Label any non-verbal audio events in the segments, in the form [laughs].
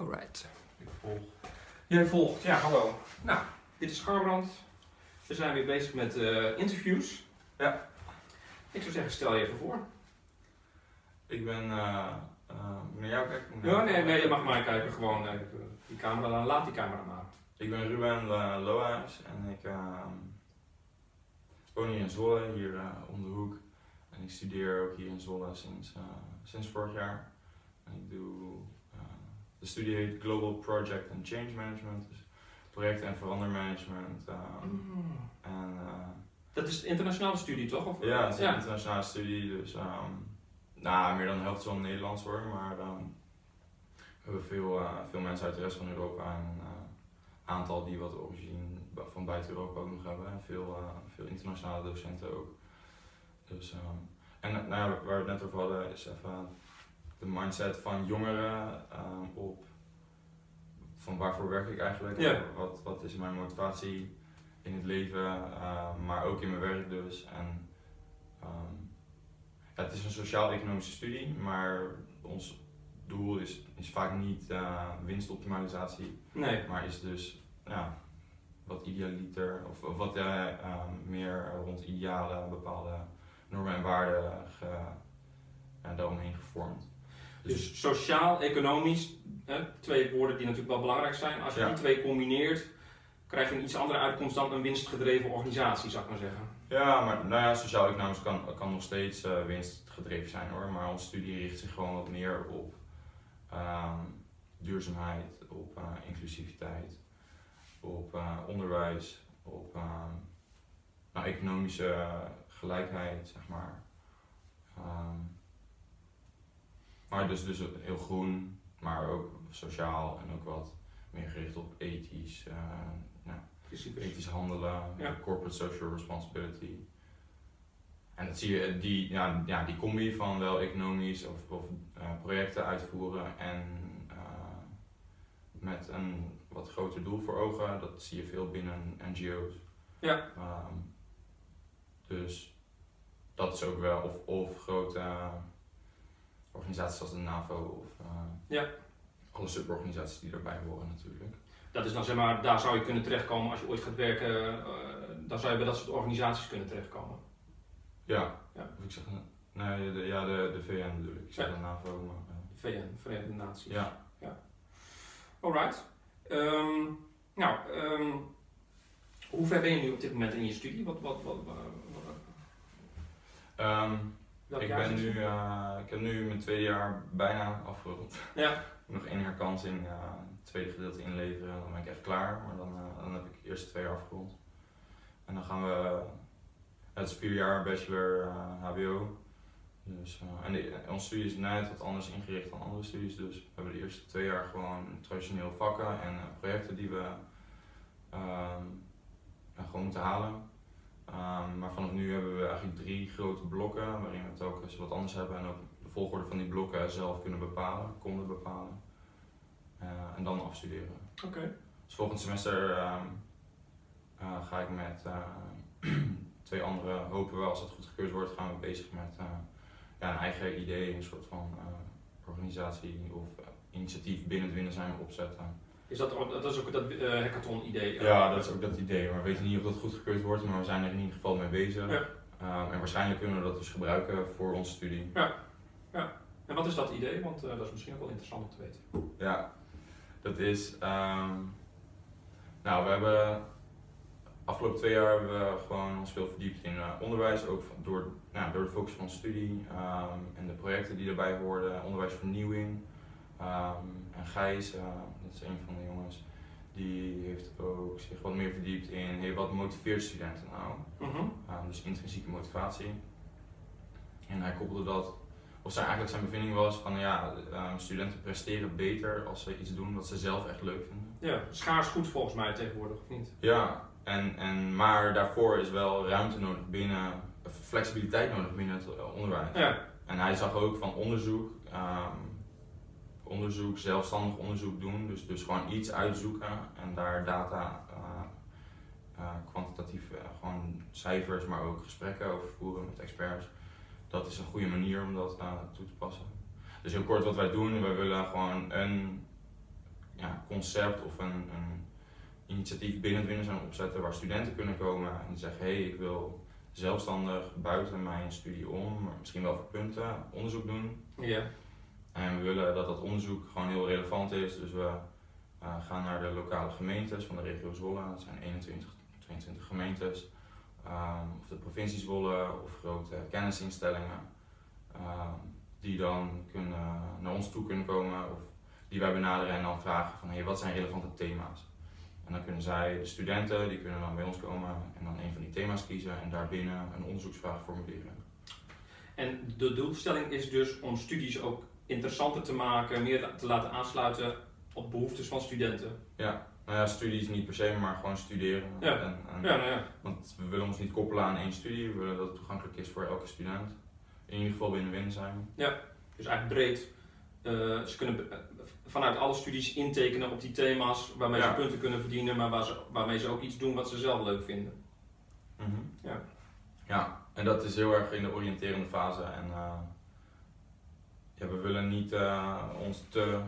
Alright. Ik volg. Jij volgt, ja, hallo. Nou, dit is Garbrand. We zijn weer bezig met eh, interviews. Ja. Ik zou zeggen, stel je even voor. Ik ben. eh eh, moet naar jou kijken? Naar Ja, nee, nee, je mag maar kijken. Gewoon eh, die camera, dan laat die camera maar. Ik ben Ruben eh, Lohuis en ik ehm, woon hier in Zwolle, hier eh, om de hoek. En ik studeer ook hier in Zwolle sinds, eh, sinds vorig jaar. En ik doe. De studie heet Global Project and Change Management, dus project- en verandermanagement. ehm, en, eh, Dat is de internationale studie, toch? Of, Ja, het is een internationale studie, dus ehm, nou, meer dan de helft is wel Nederlands hoor, maar ehm, we hebben veel, eh, veel mensen uit de rest van Europa en een eh, aantal die wat origine van buiten Europa ook nog hebben en veel, eh, veel internationale docenten ook. Dus, ehm, en nou ja, waar we het net over hadden is even de mindset van jongeren ehm, op van waarvoor werk ik eigenlijk, Ja. wat, wat is mijn motivatie in het leven, eh, maar ook in mijn werk dus. En, ehm, ja, het is een sociaal-economische studie, maar ons doel is, is vaak niet eh, winstoptimalisatie, Nee. maar is dus ja, wat idealiter of, of wat eh, ehm, meer rond idealen, bepaalde normen en waarden ge, ja, daaromheen gevormd. Dus sociaal, economisch, hè, twee woorden die natuurlijk wel belangrijk zijn. Als je Ja. die twee combineert, krijg je een iets andere uitkomst dan een winstgedreven organisatie, zou ik maar zeggen. Ja, maar nou ja, sociaal-economisch kan, kan nog steeds eh, winstgedreven zijn hoor. Maar onze studie richt zich gewoon wat meer op ehm, duurzaamheid, op eh, inclusiviteit, op eh, onderwijs, op ehm, nou, economische gelijkheid, zeg maar. Ehm, maar dus, dus heel groen, maar ook sociaal en ook wat meer gericht op ethisch. eh, nou, ethisch handelen, Ja. corporate social responsibility. En dat zie je, die, ja, ja, die combi van wel economisch of, of eh, projecten uitvoeren en eh, met een wat groter doel voor ogen, dat zie je veel binnen NGO's. Ja. Ehm, dus dat is ook wel, of, of grote eh, organisaties als de NAVO of eh, Ja. alle suborganisaties die daarbij horen natuurlijk. Dat is dan zeg maar, daar zou je kunnen terechtkomen als je ooit gaat werken. eh, dan zou je bij dat soort organisaties kunnen terechtkomen. Ja, Ja. of ik zeg, nee, de, ja, de, de VN bedoel ik. Ik zeg Ja. de NAVO, maar eh, VN, Verenigde Naties. ja. Alright. Ehm, nou, ehm, hoe ver ben je nu op dit moment in je studie? Wat, wat, wat, wat, wat- Ehm, welk ik, jaar ben nu, eh, ik heb nu mijn tweede jaar bijna afgerond. Ja, [laughs] Nog één herkansing, eh, het tweede gedeelte inleveren, dan ben ik echt klaar. Maar dan, eh, dan heb ik de eerste twee jaar afgerond. En dan gaan we, het is vier jaar bachelor HBO. Dus, eh, en de, onze studie is net wat anders ingericht dan andere studies. Dus we hebben de eerste twee jaar gewoon traditioneel vakken en projecten die we gewoon moeten halen. Ehm, maar vanaf nu hebben we eigenlijk drie grote blokken waarin we telkens wat anders hebben en ook de volgorde van die blokken zelf kunnen bepalen, konden bepalen. Eh, en dan afstuderen. oké. Dus volgend semester ehm, eh, ga ik met eh, [clears throat] twee andere, hopen we als het goedgekeurd wordt, gaan we bezig met ja, een eigen idee, een soort van organisatie of initiatief binnen het winnen zijn opzetten. Is dat, dat is ook dat eh hackathon idee? Ja, dat is ook dat idee, maar we weten niet of dat goedgekeurd wordt, maar we zijn er in ieder geval mee bezig. Ja. Ehm, en waarschijnlijk kunnen we dat dus gebruiken voor onze studie. En wat is dat idee? Want eh, dat is misschien ook wel interessant om te weten. Ja, dat is. ehm, nou, we hebben. Afgelopen twee jaar hebben we gewoon ons veel verdiept in eh, onderwijs, ook van- door, nou, door de focus van studie ehm, en de projecten die erbij hoorden, onderwijsvernieuwing. Ehm, en Gijs, eh, dat is een van de jongens, die heeft ook zich wat meer verdiept in hey, wat motiveert studenten nou. Mhm. Ehm, dus intrinsieke motivatie. En hij koppelde dat, of zijn, eigenlijk zijn bevinding was van ja, ehm, studenten presteren beter als ze iets doen wat ze zelf echt leuk vinden. Ja, schaars goed volgens mij tegenwoordig, of niet? Ja, en, en, maar daarvoor is wel ruimte nodig binnen, flexibiliteit nodig binnen het eh, onderwijs. Ja, En hij zag ook van onderzoek, ehm, onderzoek, zelfstandig onderzoek doen, dus, dus gewoon iets uitzoeken en daar data, eh, eh, kwantitatief, eh, gewoon cijfers, maar ook gesprekken over voeren met experts. Dat is een goede manier om dat toe te passen. Dus heel kort wat wij doen, wij willen gewoon een concept of een, een initiatief binnen het Windersheim opzetten waar studenten kunnen komen en zeggen: hé, hey, ik wil zelfstandig buiten mijn studie om, misschien wel voor punten, onderzoek doen. Ja. En we willen dat dat onderzoek gewoon heel relevant is. Dus we uh, gaan naar de lokale gemeentes van de regio Zwolle. Dat zijn 21, 22 gemeentes. Um, of de provincie Zwolle of grote kennisinstellingen. Um, die dan kunnen, naar ons toe kunnen komen of die wij benaderen en dan vragen van hey, wat zijn relevante thema's. En dan kunnen zij, de studenten, die kunnen dan bij ons komen en dan een van die thema's kiezen en daarbinnen een onderzoeksvraag formuleren. En de doelstelling is dus om studies ook interessanter te maken, meer te laten aansluiten op behoeftes van studenten. Ja, nou ja, studies niet per se, maar gewoon studeren. Ja. En, en, Ja, nou ja. Want we willen ons niet koppelen aan één studie, we willen dat het toegankelijk is voor elke student. In ieder geval binnen Winsheim. Dus eigenlijk breed. Eh, ze kunnen vanuit alle studies intekenen op die thema's waarmee Ja. ze punten kunnen verdienen, maar waar ze, waarmee ze ook iets doen wat ze zelf leuk vinden. Mhm. Ja. Ja, en dat is heel erg in de oriënterende fase. En eh, ja, we willen niet eh, ons te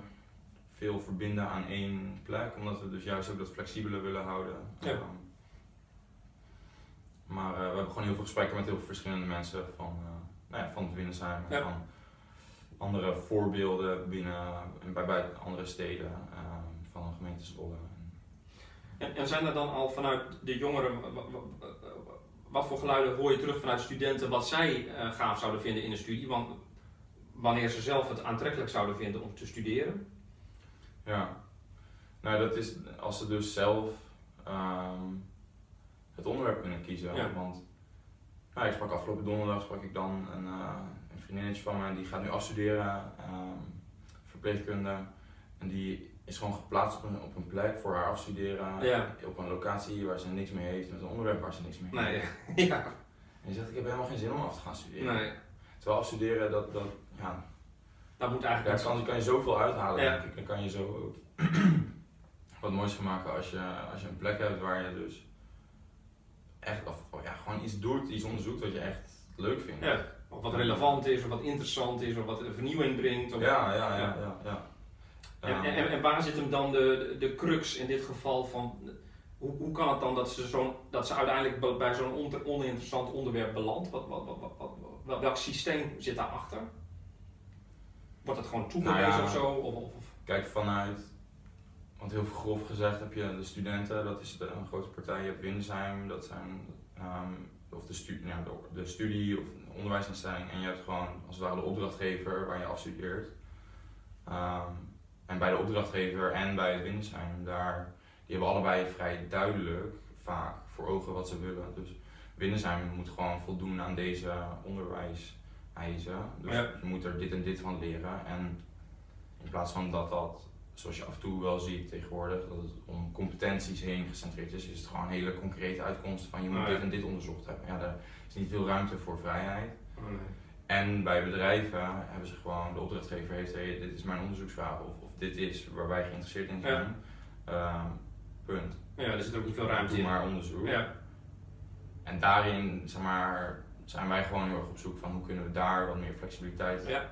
veel verbinden aan één plek, omdat we dus juist ook dat flexibele willen houden. Ja. Ehm, maar eh, we hebben gewoon heel veel gesprekken met heel veel verschillende mensen van, eh, nou ja, van het Windersheim en Ja. van andere voorbeelden binnen en bij, bij andere steden ehm, van de gemeente Zwolle. En, en zijn er dan al vanuit de jongeren, wa- wa- wa- wat voor geluiden hoor je terug vanuit studenten wat zij gaaf zouden vinden in een studie? Want wanneer ze zelf het aantrekkelijk zouden vinden om te studeren. Ja, nou dat is als ze dus zelf ehm, het onderwerp kunnen kiezen. Ja. Want nou, ik sprak afgelopen donderdag sprak ik dan een, eh, een vriendinnetje van me die gaat nu afstuderen, ehm, verpleegkunde. En die is gewoon geplaatst op een, op een plek voor haar afstuderen. Ja. Op een locatie waar ze niks mee heeft, met een onderwerp waar ze niks mee Nee, heeft. [laughs] ja. En die zegt ik heb helemaal geen zin om af te gaan studeren. Nee, Terwijl afstuderen, dat, dat, ja, dat moet eigenlijk kan, kan je zoveel uithalen, Ja. denk ik. Dan kan je zo ook [clears throat] wat moois van maken als je, als je een plek hebt waar je dus echt of, of ja, gewoon iets doet, iets onderzoekt wat je echt leuk vindt. Ja, of wat relevant is, of wat interessant is, of wat vernieuwing brengt. Of... ja, ja, ja. ja, ja. En, en, en waar zit hem dan de, de crux in dit geval van, hoe, hoe kan het dan dat ze, zo'n, dat ze uiteindelijk bij- zo'n on- oninteressant onderwerp belandt? Wat, wat, wat, wat, wat- wat- welk systeem zit daarachter? Wordt het gewoon toegewezen Nou ja. of zo? Of, Kijk, vanuit, want heel grof gezegd heb je de studenten, dat is de, een grote partij. Je hebt Windersheim, dat zijn ehm, of de, stu ja, de, de studie of de onderwijsinstelling. En je hebt gewoon als het ware de opdrachtgever waar je afstudeert. Ehm, en bij de opdrachtgever en bij het Windersheim, daar, die hebben allebei vrij duidelijk vaak voor ogen wat ze willen. Dus Windersheim moet gewoon voldoen aan deze onderwijseisen. Dus Ja. je moet er dit en dit van leren. En in plaats van dat dat, zoals je af en toe wel ziet tegenwoordig, dat het om competenties heen gecentreerd is, is het gewoon een hele concrete uitkomst van je moet Ah, ja. dit en dit onderzocht hebben. Ja, daar is niet veel ruimte voor vrijheid. oh, nee. En bij bedrijven hebben ze gewoon, de opdrachtgever heeft, hey, dit is mijn onderzoeksvraag of, of dit is waar wij geïnteresseerd in zijn. Ehm, punt. Ja, er zit ook niet veel ruimte Doe in. maar onderzoek. Ja, En daarin zeg maar, zijn wij gewoon heel erg op zoek van hoe kunnen we daar wat meer flexibiliteit ja.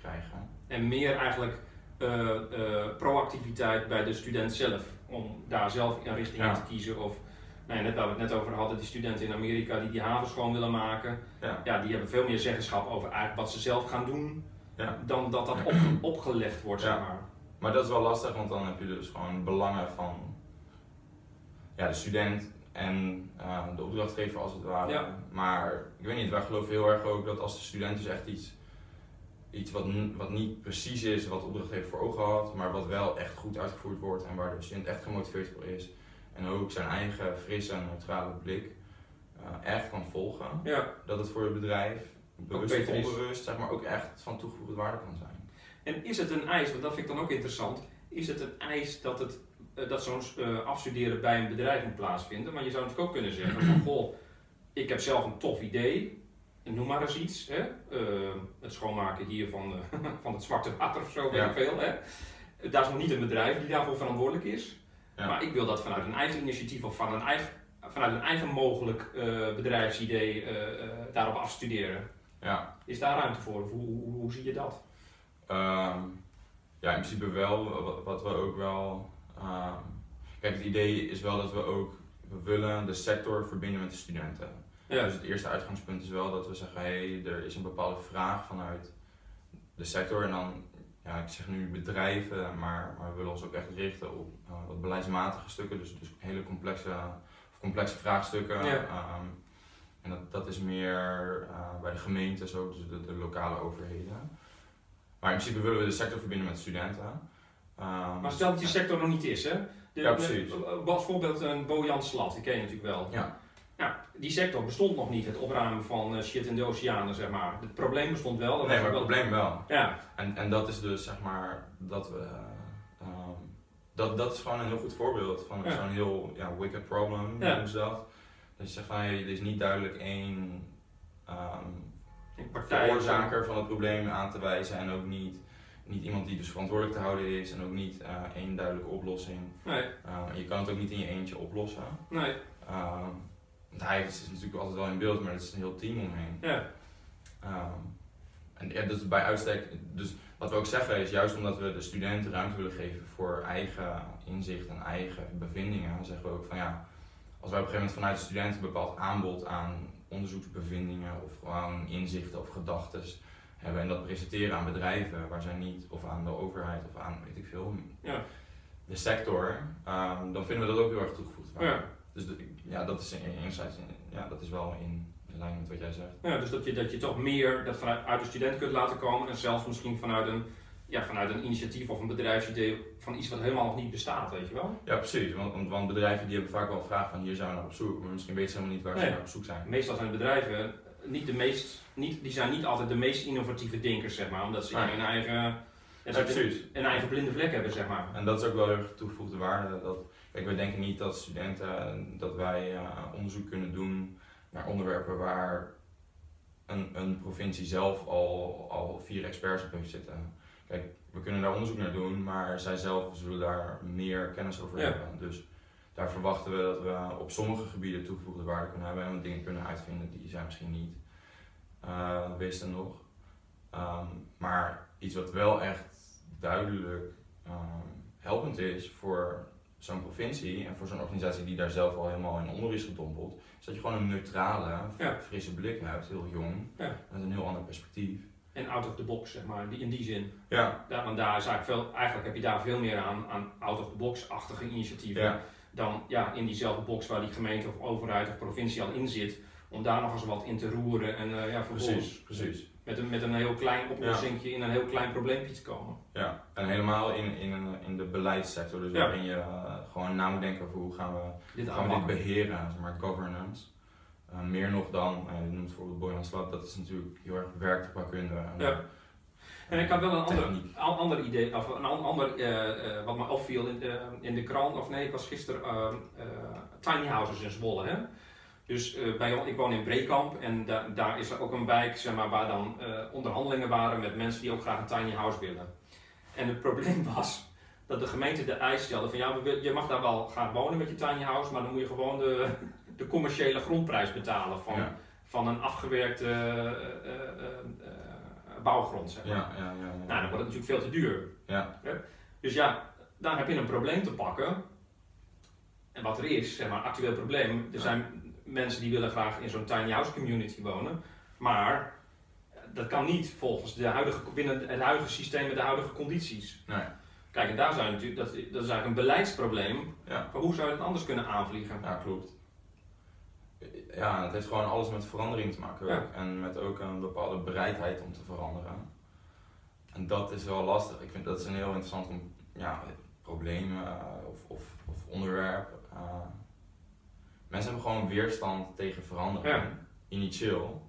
krijgen. En meer eigenlijk eh, eh, proactiviteit bij de student zelf. Om daar zelf een richting in te kiezen. Of, nou ja, net waar we het net over hadden, die studenten in Amerika die die haven schoon willen maken. Ja. Ja, die hebben veel meer zeggenschap over eigenlijk wat ze zelf gaan doen. Dan dat dat op, opgelegd wordt, zeg maar. Maar dat is wel lastig, want dan heb je dus gewoon belangen van ja, de student en eh, de opdrachtgever als het ware. Ja. Maar ik weet niet, wij geloven heel erg ook dat als de student dus echt iets, iets wat, wat niet precies is wat de opdrachtgever voor ogen had, maar wat wel echt goed uitgevoerd wordt en waar de student echt gemotiveerd voor is. En ook zijn eigen frisse en neutrale blik eh, echt kan volgen. Ja. Dat het voor het bedrijf, bewust of onbewust, zeg maar, ook echt van toegevoegde waarde kan zijn. En is het een eis, want dat vind ik dan ook interessant, is het een eis dat, het, dat zo'n eh, afstuderen bij een bedrijf moet plaatsvinden? Maar je zou natuurlijk ook kunnen zeggen van, [clears throat] goh, ik heb zelf een tof idee, noem maar eens iets, hè? Eh, het schoonmaken hier van, eh, [laughs] van het zwarte water of zo, weet Ja. ik veel. Hè? Daar is nog niet een bedrijf die daarvoor verantwoordelijk is, Ja. maar ik wil dat vanuit een eigen initiatief of van een eigen, vanuit een eigen mogelijk eh, bedrijfsidee eh, eh, daarop afstuderen. Ja, Is daar ruimte voor? Hoe, hoe, hoe zie je dat? Ehm, ja, in principe wel. Wat, wat we ook wel. Eh, Ehm, kijk, het idee is wel dat we ook, we willen de sector verbinden met de studenten. Ja. Dus het eerste uitgangspunt is wel dat we zeggen, hé, hey, er is een bepaalde vraag vanuit de sector en dan, ja, ik zeg nu bedrijven, maar, maar we willen ons ook echt richten op uh, wat beleidsmatige stukken, dus, dus hele complexe, of complexe vraagstukken. Ja. Ehm, en dat, dat is meer uh, bij de gemeentes ook, dus de, de, lokale overheden. Maar in principe willen we de sector verbinden met studenten. Um, maar stel dat die sector nog niet is, hè? De, ja, precies. Bijvoorbeeld een Bojan Slat, die ken je natuurlijk wel. Ja. Nou, die sector bestond nog niet, het opruimen van uh, shit in de oceanen, zeg maar. Het probleem bestond wel. Dat nee, maar het wel... probleem wel. Ja. En, en dat is dus, zeg maar, dat we... Uh, um, dat, dat is gewoon een heel goed voorbeeld van ja. zo'n heel ja, wicked problem, ja. noemen ze dat. Dat je zegt van, hey, er is niet duidelijk één um, veroorzaker van het probleem aan te wijzen en ook niet, niet iemand die dus verantwoordelijk te houden is en ook niet uh, één duidelijke oplossing. Nee. Uh, je kan het ook niet in je eentje oplossen. Nee. Um, hij is natuurlijk altijd wel in beeld, maar het is een heel team omheen. Ja. Um, en ja, dus bij uitstek, dus wat we ook zeggen is juist omdat we de studenten ruimte willen geven voor eigen inzicht en eigen bevindingen, zeggen we ook van ja, als wij op een gegeven moment vanuit de studenten een bepaald aanbod aan onderzoeksbevindingen of gewoon inzichten of gedachten hebben en dat presenteren aan bedrijven waar zij niet, of aan de overheid of aan weet ik veel, ja. de sector, um, dan vinden we dat ook heel erg toegevoegd. Ja. Dus de, ja, dat is enerzijds, ja, dat is wel in lijn met wat jij zegt. Ja, dus dat je, dat je toch meer dat vanuit uit de student kunt laten komen en zelfs misschien vanuit een, ja, vanuit een initiatief of een bedrijfsidee van iets wat helemaal nog niet bestaat, weet je wel? Ja, precies. Want, want bedrijven die hebben vaak wel vragen van hier zijn we naar op zoek, maar misschien weten ze helemaal niet waar Nee. ze naar op zoek zijn. Meestal zijn bedrijven niet de meest, niet, die zijn niet altijd de meest innovatieve denkers, zeg maar, omdat ze Nee. hun eigen, ja, een eigen blinde vlek hebben, zeg maar. En dat is ook wel heel erg toegevoegde waarde. Dat, kijk, wij denken niet dat studenten, dat wij eh, onderzoek kunnen doen naar onderwerpen waar een, een provincie zelf al, al vier experts op heeft zitten. Kijk, we kunnen daar onderzoek naar doen, maar zij zelf zullen daar meer kennis over Ja. hebben. Dus daar verwachten we dat we op sommige gebieden toegevoegde waarde kunnen hebben en we dingen kunnen uitvinden die zij misschien niet uh, wisten nog. Um, maar iets wat wel echt duidelijk um, helpend is voor zo'n provincie en voor zo'n organisatie die daar zelf al helemaal in onder is gedompeld, is dat je gewoon een neutrale, Ja. frisse blik hebt, heel jong, Ja. met een heel ander perspectief. En out of the box, zeg maar, die, in die zin. Ja, Daar, want daar is eigenlijk, veel, eigenlijk heb je daar veel meer aan, aan out of the box-achtige initiatieven. ja, dan ja, in diezelfde box waar die gemeente of overheid of provincie al in zit, om daar nog eens wat in te roeren en eh, ja, vervolgens precies, precies. met een, met een heel klein oplossingje in een heel klein probleempje te komen. Ja, en helemaal in, in, een, in de beleidssector, dus Ja. waarin je uh, gewoon na moet denken over hoe gaan we, Dit gaan we dit beheren, zeg maar governance. Uh, meer nog dan, je noemt bijvoorbeeld Boyan Slat, dat is natuurlijk heel erg werktuigkunde. Ja. En ik had wel een ander, an- ander idee, of een an- ander eh, eh, wat me opviel in de, in de krant, of nee, ik was gisteren eh, eh, tiny houses in Zwolle. Hè? Dus bij, ik woon in Breekamp en da- daar is er ook een wijk zeg maar, waar dan onderhandelingen waren met mensen die ook graag een tiny house willen. En het probleem [laughs] was dat de gemeente de eis stelde van ja, je mag daar wel gaan wonen met je tiny house, maar dan moet je gewoon de, de commerciële grondprijs betalen van, Ja, van een afgewerkte bouwgrond. Zeg maar. ja, ja, ja, ja. Nou, dan wordt het natuurlijk veel te duur. Ja. Dus ja, daar heb je een probleem te pakken. En wat er is, zeg maar, actueel probleem. Er zijn mensen die willen graag in zo'n tiny house community wonen. Maar dat kan niet volgens de huidige, binnen het huidige systeem met de huidige condities. Nee. Kijk, en daar je natuurlijk, dat, dat is eigenlijk een beleidsprobleem. Ja. Maar hoe zou je het anders kunnen aanvliegen? Ja, klopt. Ja, het heeft gewoon alles met verandering te maken Ja. En met ook een bepaalde bereidheid om te veranderen. En dat is wel lastig. Ik vind dat is een heel interessant ja, probleem eh, of, of, of onderwerp. eh. mensen hebben gewoon weerstand tegen verandering, Ja. initieel.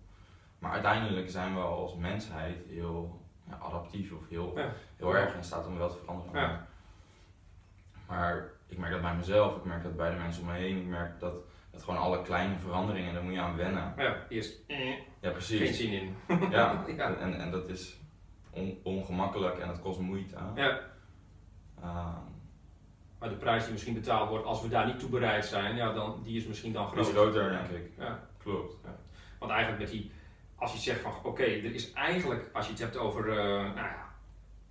Maar uiteindelijk zijn we als mensheid heel ja, adaptief of heel, heel erg in staat om wel te veranderen. Ja. Maar ik merk dat bij mezelf, ik merk dat bij de mensen om me heen, ik merk dat, dat gewoon alle kleine veranderingen, daar moet je aan wennen. Ja, eerst Ja, geen precies. zin in. Ja, [laughs] Ja. En, en dat is on- ongemakkelijk en het kost moeite. Ja. Uh, Maar de prijs die misschien betaald wordt als we daar niet toe bereid zijn, ja, dan, die is misschien dan die is groter. groter, Ja. denk ik. Ja. Klopt. Want eigenlijk met die, als je zegt van oké, er is eigenlijk, als je het hebt over, eh, nou ja,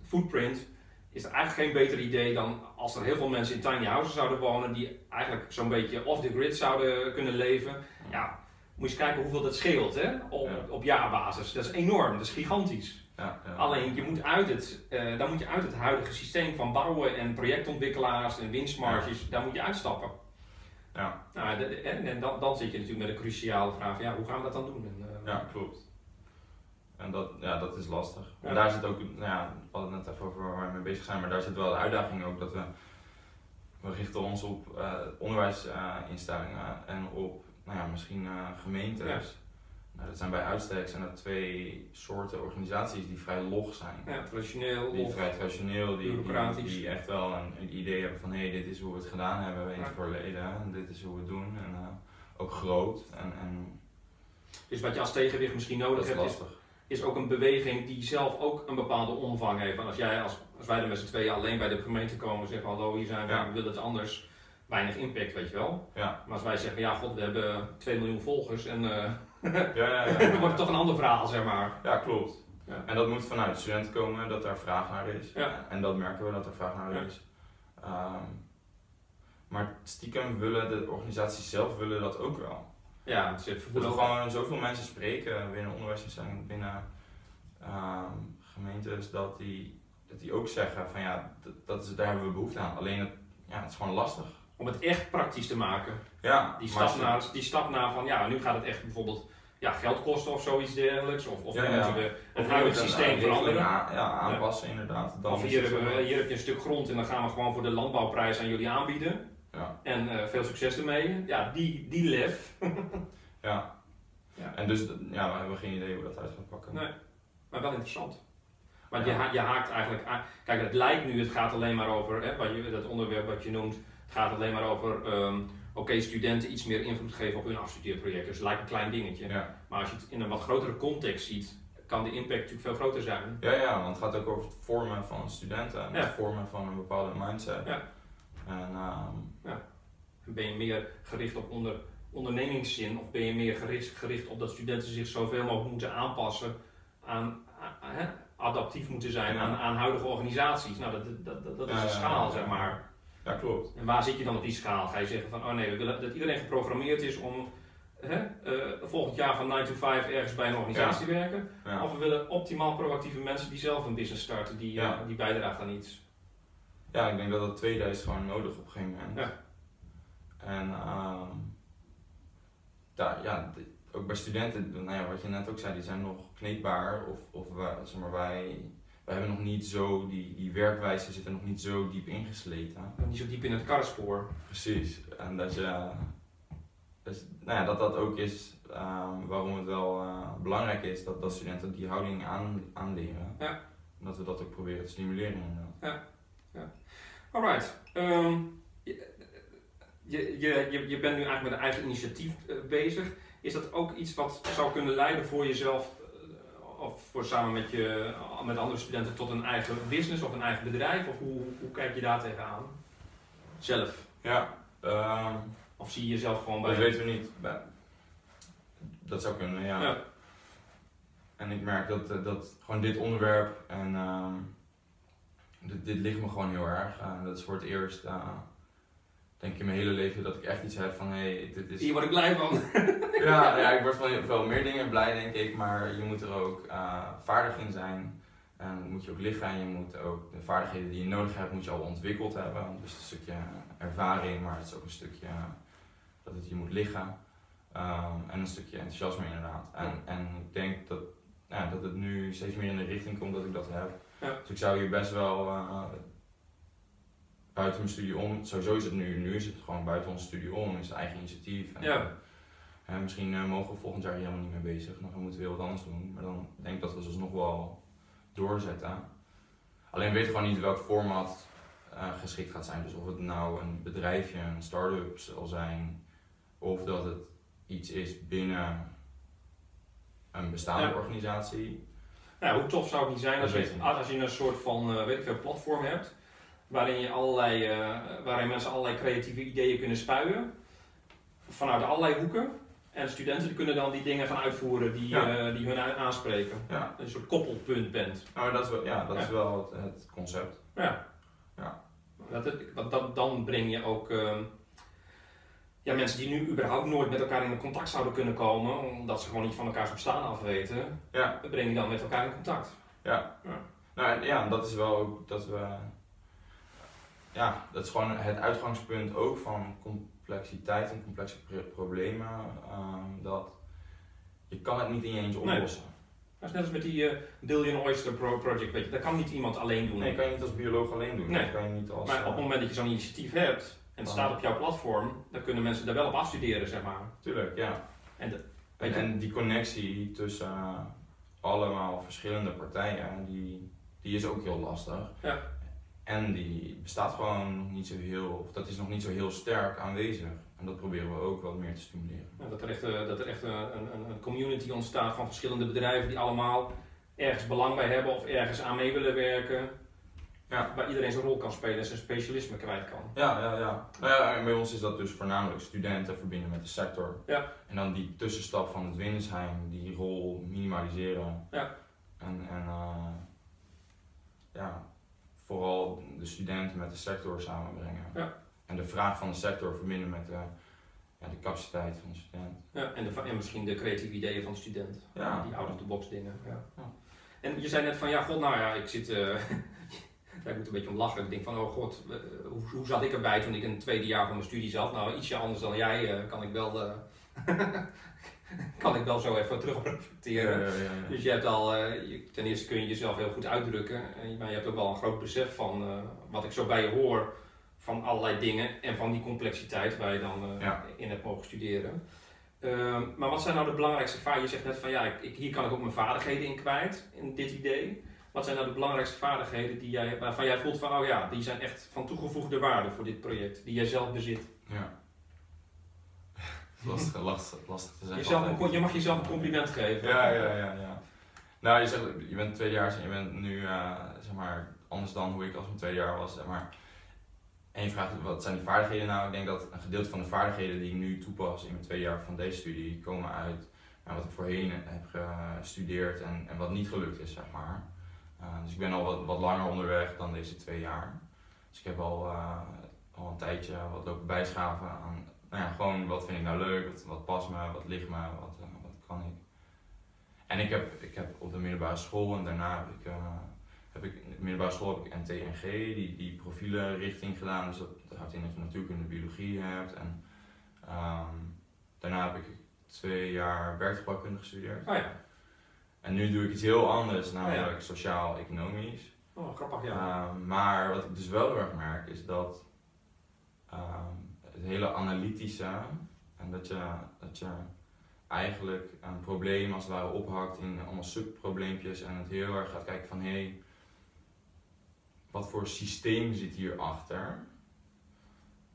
footprint, is het eigenlijk geen beter idee dan als er heel veel mensen in tiny houses zouden wonen die eigenlijk zo'n beetje off the grid zouden kunnen leven. Ja, moet je eens kijken hoeveel dat scheelt hè? Op, Ja. op jaarbasis. Dat is enorm, dat is gigantisch. Ja, ja. Alleen je moet uit het, eh, dan moet je uit het huidige systeem van bouwen en projectontwikkelaars en winstmarges, daar moet je uitstappen. Ja. Nou, en dan, dan zit je natuurlijk met een cruciale vraag van ja, hoe gaan we dat dan doen? En, eh, Ja, klopt. En dat, ja, dat is lastig. Ja. En daar zit ook, nou ja, we hadden het net even over waar we mee bezig zijn, maar daar zit wel de uitdaging ook dat we, we richten ons op eh, onderwijsinstellingen en op, nou ja, misschien eh, gemeentes. Ja. Nou, dat zijn bij uitstek zijn dat twee soorten organisaties die vrij log zijn. ja, traditioneel Die vrij traditioneel, die, die, echt wel een, een idee hebben van hé, hey, dit is hoe we het gedaan hebben in het verleden en dit is hoe we het doen. En eh, ook groot en, en Dus wat je als tegenwicht misschien nodig dat is hebt, lastig. is ook een beweging die zelf ook een bepaalde omvang heeft. Want als, jij, als, als wij er met z'n tweeën alleen bij de gemeente komen en zeggen hallo, hier zijn we, Ja. we willen het anders, weinig impact, weet je wel. Ja, Maar als wij zeggen, ja god, we hebben 2 miljoen volgers en eh ja, ja, [laughs] ja. dan wordt het toch een ander verhaal, zeg maar. Ja, klopt. Ja. En dat moet vanuit de student komen, dat daar vraag naar is. Ja. En dat merken we, dat er vraag naar is. Ehm, maar stiekem willen de organisaties zelf willen dat ook wel. Ja, voelen we ook gewoon zoveel mensen spreken binnen onderwijsinstellingen, binnen ehm, gemeentes, dat die, dat die ook zeggen van ja, dat, dat is, daar hebben we behoefte aan. Alleen het, ja, het is gewoon lastig. om het echt praktisch te maken. Ja, Die stap, naar, die stap naar van, ja, nu gaat het echt bijvoorbeeld ja, geld kosten of zoiets dergelijks. Of, of Ja, moeten we het je huidige systeem eh, regeling veranderen. aan- ja, aanpassen inderdaad. Dan Of hier hebben we, hier heb je een stuk grond en dan gaan we gewoon voor de landbouwprijs aan jullie aanbieden. Ja. En eh, veel succes ermee. Ja, die, die lef. [laughs] Ja. Ja. En dus ja, we hebben geen idee hoe dat uit gaat pakken. Nee. Maar wel interessant. Want Ja. je, ha- je haakt eigenlijk aan. Kijk, het lijkt nu, het gaat alleen maar over, hè, wat je, dat onderwerp wat je noemt, het gaat alleen maar over, ehm, oké, studenten iets meer invloed geven op hun afstudeerproject. Dus het lijkt een klein dingetje. Ja. Maar als je het in een wat grotere context ziet, kan de impact natuurlijk veel groter zijn. Ja, ja, want het gaat ook over het vormen van studenten en het vormen van een bepaalde mindset. Ja. En ehm, Ben je meer gericht op onder, ondernemingszin of ben je meer gericht, gericht op dat studenten zich zoveel mogelijk moeten aanpassen aan, adaptief moeten zijn Ja. aan, aan huidige organisaties? Nou, dat, dat, dat, dat is Ja, een ja, schaal, ja. zeg maar. ja, klopt. En waar zit je dan op die schaal? Ga je zeggen van, oh nee, we willen dat iedereen geprogrammeerd is om hè, eh, volgend jaar van 9 to 5 ergens bij een organisatie te werken? Ja. Of we willen optimaal proactieve mensen die zelf een business starten, die, Ja. eh, die bijdragen aan iets. Ja, ik denk dat dat tweede is gewoon nodig op een gegeven moment. Ja. En ehm, daar, ja, ook bij studenten, nou ja, wat je net ook zei, die zijn nog kneedbaar. Of, of wij, zeg maar, wij, wij hebben nog niet zo, die, die werkwijze zit er nog niet zo diep ingesleten. Niet zo diep in het karrespoor. Precies. En dat je, dus, nou ja, dat dat ook is ehm, waarom het wel eh, belangrijk is dat, dat studenten die houding aan, aanleren. Ja. En dat we dat ook proberen te stimuleren inderdaad. Alright. Ehm, je, je, je, je- bent nu eigenlijk met een eigen initiatief eh, bezig. Is dat ook iets wat zou kunnen leiden voor jezelf eh, of voor samen met, je, met andere studenten tot een eigen business of een eigen bedrijf? Of hoe, hoe kijk je daar tegenaan? Zelf. Ja, ehm, Of zie je jezelf gewoon bij... dat weten we niet. Bij- Dat zou kunnen, ja. Ja. En ik merk dat, eh, dat gewoon dit onderwerp en ehm, dit, dit ligt me gewoon heel erg. Eh, dat is voor het eerst, eh, denk ik in mijn hele leven, dat ik echt iets heb van hé, hey, dit is... Hier word ik blij van. [laughs] [laughs] Ja, ja, ik word van veel meer dingen blij, denk ik, maar je moet er ook eh, vaardig in zijn. En moet je ook liggen en je moet ook de vaardigheden die je nodig hebt, moet je al ontwikkeld hebben. Dus een stukje ervaring, maar het is ook een stukje dat het je moet liggen. Ehm, en een stukje enthousiasme inderdaad. En, en ik denk dat, ja, dat het nu steeds meer in de richting komt dat ik dat heb. Ja. Dus ik zou hier best wel eh, buiten mijn studie om, sowieso is het nu, nu is het gewoon buiten onze studie om, is het eigen initiatief. En, Ja. eh, misschien eh, mogen we volgend jaar hier helemaal niet mee bezig, dan moeten we weer wat anders doen. Maar dan denk ik dat we ze nog wel doorzetten. Alleen weet gewoon niet welk format eh, geschikt gaat zijn. Dus of het nou een bedrijfje, een start-up zal zijn, of dat het iets is binnen een bestaande Ja. organisatie. Nou, hoe tof zou het niet zijn als je, als je een soort van, eh, weet ik veel, platform hebt. Waarin, je allerlei, eh, waarin mensen allerlei creatieve ideeën kunnen spuien. Vanuit allerlei hoeken. En de studenten kunnen dan die dingen gaan uitvoeren die, Ja. eh, die hun aanspreken. Ja, een soort koppelpunt bent. nou, dat is wel, ja, dat is wel het, het concept. Ja. Ja. Dat, dat, dan breng je ook ehm, ja, mensen die nu überhaupt nooit met elkaar in contact zouden kunnen komen, omdat ze gewoon niet van elkaars bestaan af weten, Ja. dat breng je dan met elkaar in contact. Ja. Ja. Nou ja, dat is wel ook dat we. Ja, dat is gewoon het uitgangspunt ook van complexiteit en complexe pro- problemen. ehm, dat je kan het niet in je eentje Nee. oplossen. Dat is net als met die eh, Billion Oyster Pro Project, weet je, dat kan niet iemand alleen doen. Nee, dat kan je niet als bioloog alleen doen. Nee. Dat kan je niet als. maar op eh, het moment dat je zo'n initiatief hebt en staat op jouw platform, dan kunnen mensen daar wel op afstuderen, zeg maar. Tuurlijk, ja. En de- En, die connectie tussen eh, allemaal verschillende partijen, die, die is ook heel lastig. Ja. En die bestaat gewoon niet zo heel, of dat is nog niet zo heel sterk aanwezig. En dat proberen we ook wat meer te stimuleren. Ja, dat er echt, eh, dat er echt eh, een, een, een community ontstaat van verschillende bedrijven die allemaal ergens belang bij hebben of ergens aan mee willen werken. Ja. Waar iedereen zijn rol kan spelen en zijn specialisme kwijt kan. Ja, ja, ja. Nou ja, en bij ons is dat dus voornamelijk studenten verbinden met de sector. Ja. En dan die tussenstap van het Windesheim, die rol minimaliseren. Ja. En, en eh, ja, vooral de studenten met de sector samenbrengen. Ja. En de vraag van de sector verbinden met de, ja, de capaciteit van de student. Ja, en, de, en misschien de creatieve ideeën van de student. Ja. Die out-of-the-box dingen. Ja. Ja. En je zei net van, ja god, nou ja, ik zit... [laughs] eh daar moet een beetje om lachen. Ik denk van, oh god, eh, hoe, hoe zat ik erbij toen ik in het tweede jaar van mijn studie zat? Nou, ietsje anders dan jij eh, kan ik wel... eh, [laughs] kan ik wel zo even terug op reflecteren. Ja, ja, ja, ja. Dus je hebt al, je- ten eerste kun je jezelf heel goed uitdrukken, en- maar je hebt ook wel een groot besef van wat ik zo bij je hoor, van allerlei dingen en van die complexiteit waar je dan Ja. in hebt mogen studeren. Ehm, maar wat zijn nou de belangrijkste vaardigheden? Je zegt net van ja, ik, ik- hier kan ik ook mijn vaardigheden in kwijt, in dit idee. Wat zijn nou de belangrijkste vaardigheden die jij, waarvan jij voelt van oh ja, die zijn echt van toegevoegde waarde voor dit project, die jij zelf bezit? Ja. [laughs] lastig, lastig, lastig te zeggen. Jezelf, altijd. een, je mag jezelf een compliment geven. Ja, ja, ja, ja. Nou, je zegt, je bent tweedejaars en je bent nu, eh, zeg maar, anders dan hoe ik als mijn tweede jaar was, zeg maar. En je vraagt, wat zijn die vaardigheden nou? Ik denk dat een gedeelte van de vaardigheden die ik nu toepas in mijn tweede jaar van deze studie, komen uit nou, wat ik voorheen heb gestudeerd en, en wat niet gelukt is, zeg maar. Eh, dus ik ben al wat, wat langer onderweg dan deze twee jaar. Dus ik heb al, eh, al een tijdje wat lopen bijschaven aan, nou ja, gewoon wat vind ik nou leuk, wat, wat past me, wat ligt me, wat, eh, wat kan ik. En ik heb, ik heb op de middelbare school en daarna heb ik, eh, heb ik in de middelbare school heb ik NTNG, die, die profielenrichting gedaan. Dus dat, dat houdt in dat je natuurkunde biologie hebt. En ehm, daarna heb ik twee jaar werkgebouwkunde gestudeerd. Oh ja, En nu doe ik iets heel anders, namelijk sociaal-economisch. oh, grappig ja. Ehm, maar wat ik dus wel heel erg merk is dat ehm, het hele analytische en dat je, dat je eigenlijk een probleem als het ware ophakt in allemaal subprobleempjes en het heel erg gaat kijken van hé, hey, wat voor systeem zit hierachter?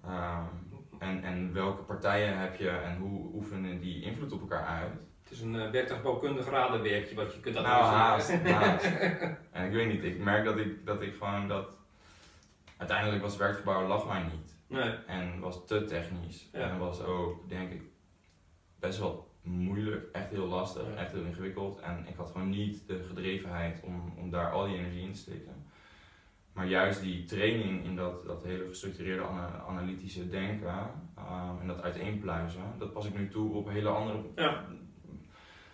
Ehm en, en welke partijen heb je en hoe oefenen die invloed op elkaar uit? Het is een uh, werktuigbouwkundig radenwerkje wat je kunt Nou, analyseren. haast, [laughs] haast. En ik weet niet, ik merk dat ik, dat ik gewoon dat... Uiteindelijk was werkgebouw lag mij niet. Nee. En was te technisch. Ja. En was ook, denk ik, best wel moeilijk. Echt heel lastig, Ja. echt heel ingewikkeld. En ik had gewoon niet de gedrevenheid om, om daar al die energie in te steken. Maar juist die training in dat, dat hele gestructureerde ana- analytische denken ehm, en dat uiteenpluizen, dat pas ik nu toe op hele andere Ja.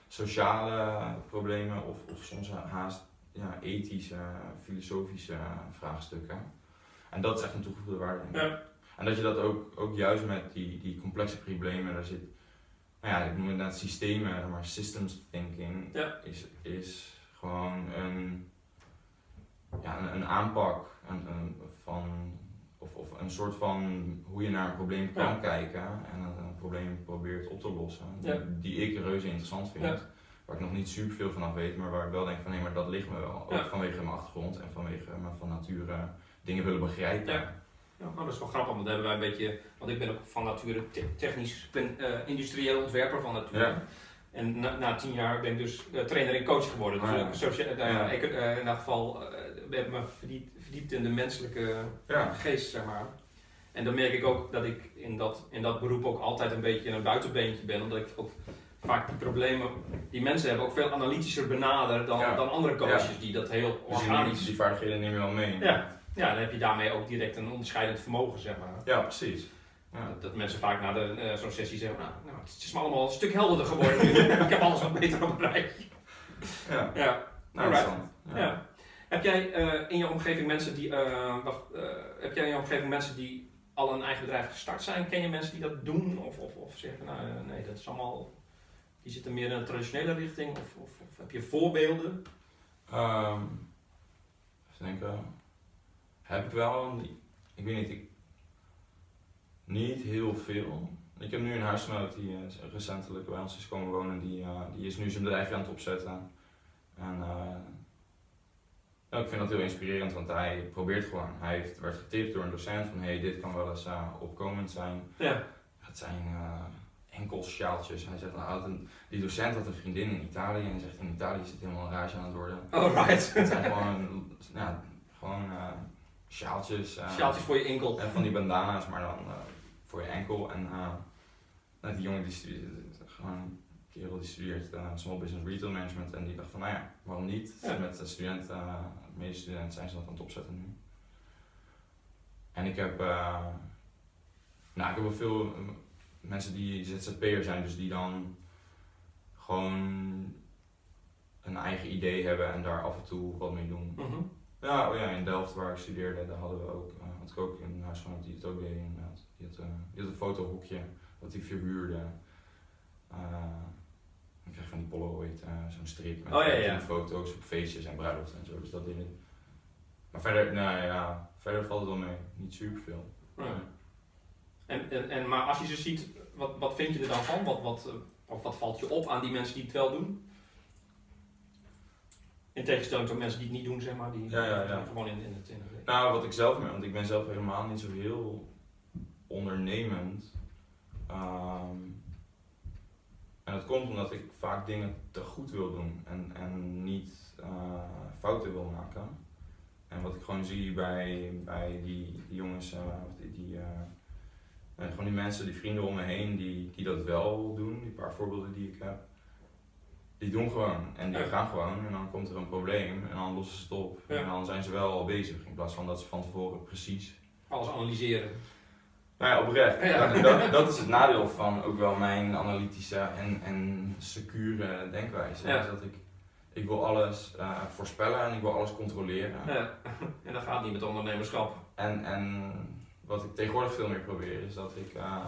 Sociale problemen of, of soms haast ja, ethische, filosofische vraagstukken. En dat is echt een toegevoegde waarde. Ja. En dat je dat ook, ook juist met die, die complexe problemen, daar zit, nou ja, ik noem het net systemen, maar systems thinking Ja. is, is gewoon een, ja, een, een aanpak een, een, van, of, of een soort van hoe je naar een probleem kan kijken en probleem probeert op te lossen, die, Ja. die ik reuze interessant vind. Ja. Waar ik nog niet super veel van af weet, maar waar ik wel denk van nee, maar dat ligt me wel. Ook vanwege mijn achtergrond en vanwege me van nature dingen willen begrijpen. Ja. Ja, nou, dat is wel grappig, want hebben wij een beetje, want ik ben ook van nature te- technisch, ik ben eh, industrieel ontwerper van nature. Ja. En na, na tien jaar ben ik dus eh, trainer en coach geworden. Dus Ah, ja. ook socia- nou ja, ik, eh, in ieder geval heb me verdiept, verdiept in de menselijke geest, zeg maar. En dan merk ik ook dat ik in dat, in dat beroep ook altijd een beetje een buitenbeentje ben, omdat ik ook vaak die problemen die mensen hebben ook veel analytischer benader dan, Ja. dan andere coaches Ja. die dat heel Dus die, organisch. die vaardigheden neem je wel mee. Ja. ja, dan heb je daarmee ook direct een onderscheidend vermogen, zeg maar. Ja, precies. Ja. Dat, dat mensen vaak na de, eh, zo'n sessie zeggen, nou, nou, het is me allemaal een stuk helderder geworden [laughs] ik heb alles wat beter op een rijtje. Ja, Ja. nou. Ja. Heb jij in je omgeving mensen die, wacht, heb jij in je omgeving mensen die al een eigen bedrijf gestart zijn? Ken je mensen die dat doen? Of, of, of zeggen, nou eh, nee, dat is allemaal, die zitten meer in een traditionele richting? Of, of, heb je voorbeelden? Ehm, even denken. Heb ik wel, ik weet niet, ik, niet heel veel. Ik heb nu een huisgenoot die eh, recentelijk bij ons is komen wonen, die, eh, die is nu zijn bedrijf aan het opzetten. En ja, ik vind dat heel inspirerend, want hij probeert gewoon. Hij heeft, werd getipt door een docent van hey, dit kan wel eens eh, opkomend zijn. Ja. Het zijn eh enkelsjaaltjes. Hij zegt, nou, een, die docent had een vriendin in Italië en hij zegt in Italië is het helemaal een rage aan het worden. Alright. Het [laughs] zijn gewoon, ja, gewoon eh, sjaaltjes. Sjaaltjes voor je enkel. En van die bandana's, maar dan voor je enkel. En nou, die jongen die studeert, gewoon een kerel die studeert Small Business Retail Management. En die dacht van, nou ja, waarom niet? Ja. Met de student, eh medestudent zijn ze dat aan het opzetten nu. En ik heb, eh, nou ik heb wel veel eh, mensen die ZZP'er zijn, dus die dan gewoon een eigen idee hebben en daar af en toe wat mee doen. Mhm. Ja, oh ja, in Delft waar ik studeerde, daar hadden we ook, uh, had ik ook een huisgenoot die het ook deed inderdaad. Die had, eh, die had een fotohoekje dat hij verhuurde. Uh, ik kreeg van die Polaroid, eh, zo'n strip met Oh, ja, ja. 15 foto's op feestjes en bruiloften en zo, dus dat deed ik. Maar verder, nou ja, verder valt het wel mee. Niet super veel. En, en, en, maar als je ze ziet, wat, wat vind je er dan van? Wat, wat, eh, of wat valt je op aan die mensen die het wel doen? In tegenstelling tot mensen die het niet doen, zeg maar. Die Ja, ja, ja. gewoon in, in het... In het Nou, wat ik zelf merk, want ik ben zelf helemaal niet zo heel ondernemend. Ehm, en dat komt omdat ik vaak dingen te goed wil doen en, en niet eh, fouten wil maken. En wat ik gewoon zie bij, bij die, die jongens, eh, of die, die, eh, gewoon die mensen, die vrienden om me heen, die, die dat wel doen, die paar voorbeelden die ik heb. Die doen gewoon en die Ja. gaan gewoon en dan komt er een probleem en dan lossen ze het op. Ja. En dan zijn ze wel al bezig in plaats van dat ze van tevoren precies Alles analyseren. Nou ja, oprecht. Ja. Dat, is het nadeel van ook wel mijn analytische en, en secure denkwijze. Ja. Is dat ik, ik wil alles eh, voorspellen en ik wil alles controleren. Ja. En dat gaat niet met ondernemerschap. En, en wat ik tegenwoordig veel meer probeer is dat ik eh,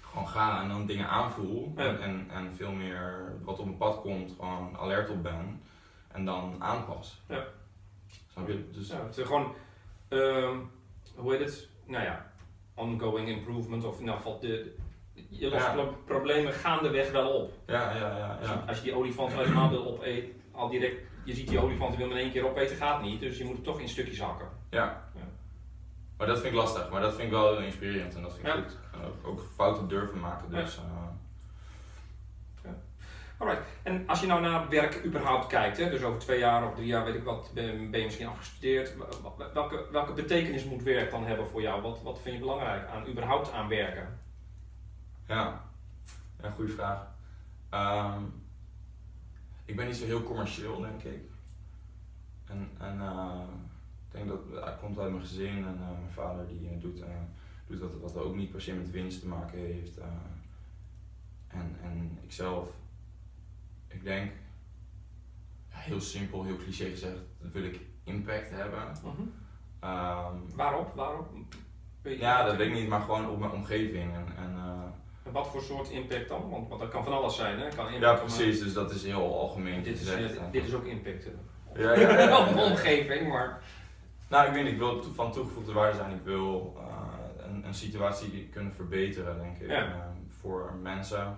gewoon ga en dan dingen aanvoel. Ja. En, en, en veel meer wat op mijn pad komt, gewoon alert op ben. En dan aanpas. Ja. Snap je? Dus, Ja, het is gewoon, ehm, hoe heet het? Nou ja, ongoing improvement of in ieder geval de, je lost Ja. problemen gaandeweg wel op. ja, ja, ja. Als, je, ja. als je die olifant helemaal wil opeten, al direct, je ziet die olifant, je wil in één keer opeten, gaat niet. Dus je moet het toch in stukjes hakken. Ja. Ja. Maar dat vind ik lastig, maar dat vind ik wel heel inspirerend en dat vind ik goed. En ook, ook fouten durven maken, dus eh, Alright. En als je nou naar werk überhaupt kijkt, hè, dus over twee jaar of drie jaar, weet ik wat, ben, je misschien afgestudeerd. Welke, welke betekenis moet werk dan hebben voor jou? Wat, wat vind je belangrijk aan überhaupt aan werken? ja. Ja, goede vraag. Ehm, ik ben niet zo heel commercieel, denk ik. En, en eh, ik denk dat het komt uit mijn gezin en eh, mijn vader die eh, doet, eh, doet dat wat ook niet per se met winst te maken heeft. en, en ikzelf, ik denk, heel simpel, heel cliché gezegd, wil ik impact hebben. Ehm, Waarop? Je- Ja, dat weet ik niet, maar gewoon op mijn omgeving. En, en, eh, En wat voor soort impact dan? Want, want dat kan van alles zijn, hè? Kan impact ja, precies, dus dat is heel algemeen Dit is, gezegd. dit is ook impact. hè. Ja, ja. [laughs] Op mijn omgeving, maar. Nou, ik weet niet, ik wil van toegevoegde waarde zijn. Ik wil eh, een, een situatie kunnen verbeteren, denk ik. Eh, voor mensen.